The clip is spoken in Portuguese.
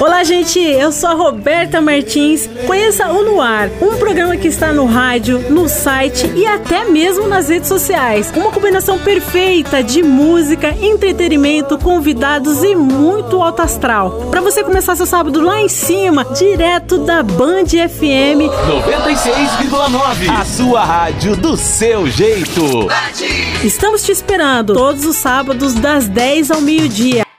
Olá, gente, eu sou a Roberta Martins. Conheça o Noar, um programa que está no rádio, no site e até mesmo nas redes sociais. Uma combinação perfeita de música, entretenimento, convidados e muito alto astral. Para você começar seu sábado lá em cima, direto da Band FM 96,9. A sua rádio do seu jeito. Estamos te esperando todos os sábados das 10 ao meio-dia.